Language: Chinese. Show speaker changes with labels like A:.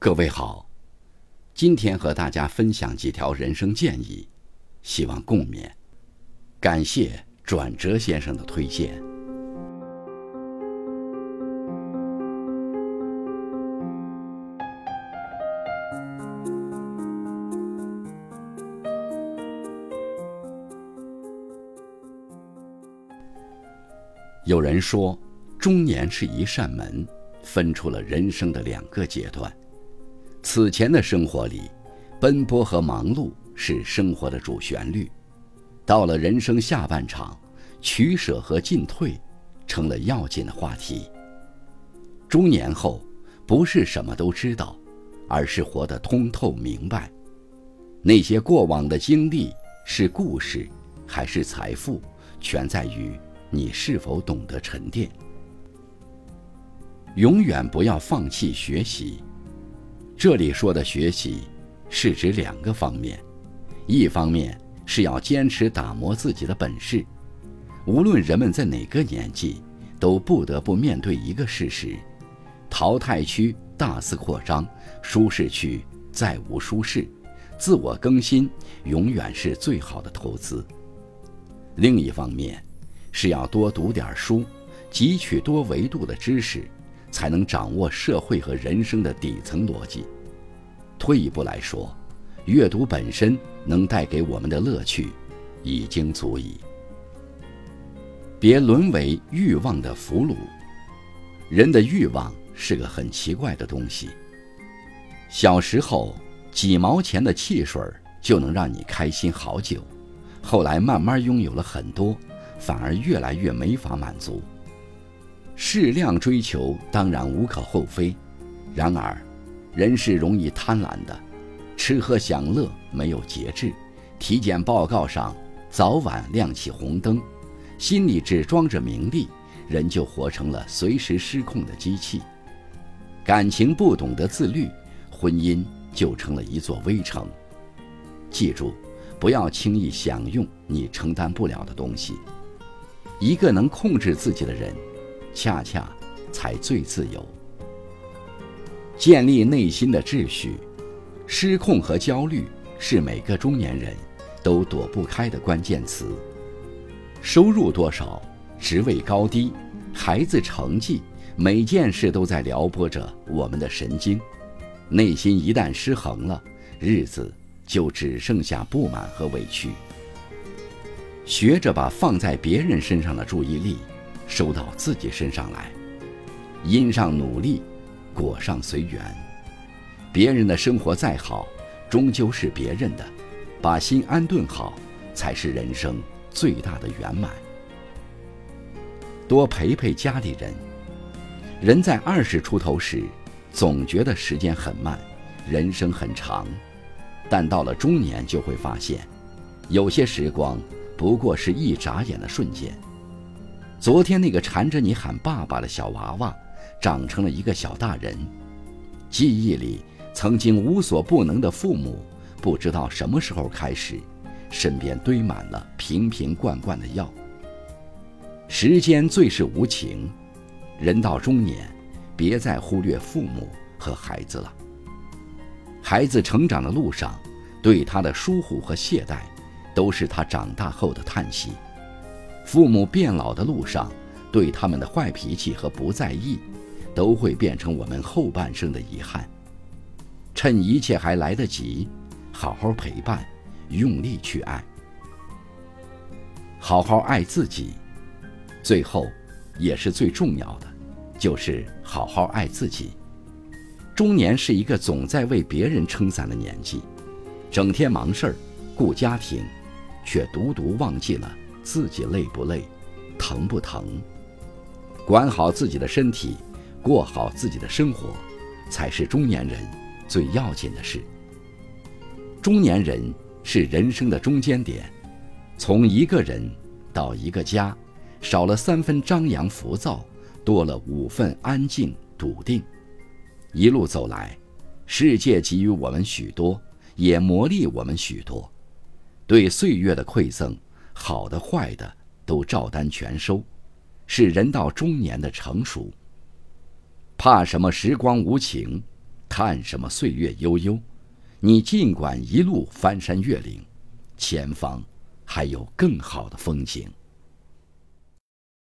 A: 各位好，今天和大家分享几条人生建议，希望共勉。感谢转折先生的推荐。有人说，中年是一扇门，分出了人生的两个阶段。此前的生活里，奔波和忙碌是生活的主旋律；到了人生下半场，取舍和进退成了要紧的话题。中年后，不是什么都知道，而是活得通透明白。那些过往的经历是故事，还是财富，全在于。你是否懂得沉淀？永远不要放弃学习。这里说的学习，是指两个方面：一方面是要坚持打磨自己的本事。无论人们在哪个年纪，都不得不面对一个事实：淘汰区大肆扩张，舒适区再无舒适。自我更新永远是最好的投资。另一方面，是要多读点书，汲取多维度的知识，才能掌握社会和人生的底层逻辑。退一步来说，阅读本身能带给我们的乐趣，已经足矣。别沦为欲望的俘虏。人的欲望是个很奇怪的东西。小时候，几毛钱的汽水就能让你开心好久，后来慢慢拥有了很多。反而越来越没法满足。适量追求当然无可厚非，然而，人是容易贪婪的，吃喝享乐没有节制，体检报告上早晚亮起红灯，心里只装着名利，人就活成了随时失控的机器。感情不懂得自律，婚姻就成了一座危城。记住，不要轻易享用你承担不了的东西。一个能控制自己的人，恰恰才最自由。建立内心的秩序，失控和焦虑是每个中年人都躲不开的关键词。收入多少，职位高低，孩子成绩，每件事都在撩拨着我们的神经。内心一旦失衡了，日子就只剩下不满和委屈。学着把放在别人身上的注意力收到自己身上来，因上努力，果上随缘。别人的生活再好，终究是别人的，把心安顿好，才是人生最大的圆满。多陪陪家里人。人在二十出头时，总觉得时间很慢，人生很长，但到了中年，就会发现，有些时光。不过是一眨眼的瞬间。昨天那个缠着你喊爸爸的小娃娃，长成了一个小大人。记忆里曾经无所不能的父母，不知道什么时候开始，身边堆满了瓶瓶罐罐的药。时间最是无情，人到中年，别再忽略父母和孩子了。孩子成长的路上，对他的疏忽和懈怠。都是他长大后的叹息。父母变老的路上，对他们的坏脾气和不在意，都会变成我们后半生的遗憾。趁一切还来得及，好好陪伴，用力去爱，好好爱自己。最后，也是最重要的，就是好好爱自己。中年是一个总在为别人撑伞的年纪，整天忙事儿，顾家庭。却独独忘记了自己累不累，疼不疼。管好自己的身体，过好自己的生活，才是中年人最要紧的事。中年人是人生的中间点，从一个人到一个家，少了三分张扬浮躁，多了五分安静笃定。一路走来，世界给予我们许多，也磨砺我们许多。对岁月的馈赠，好的坏的都照单全收，是人到中年的成熟。怕什么时光无情？叹什么岁月悠悠？你尽管一路翻山越岭，前方还有更好的风景。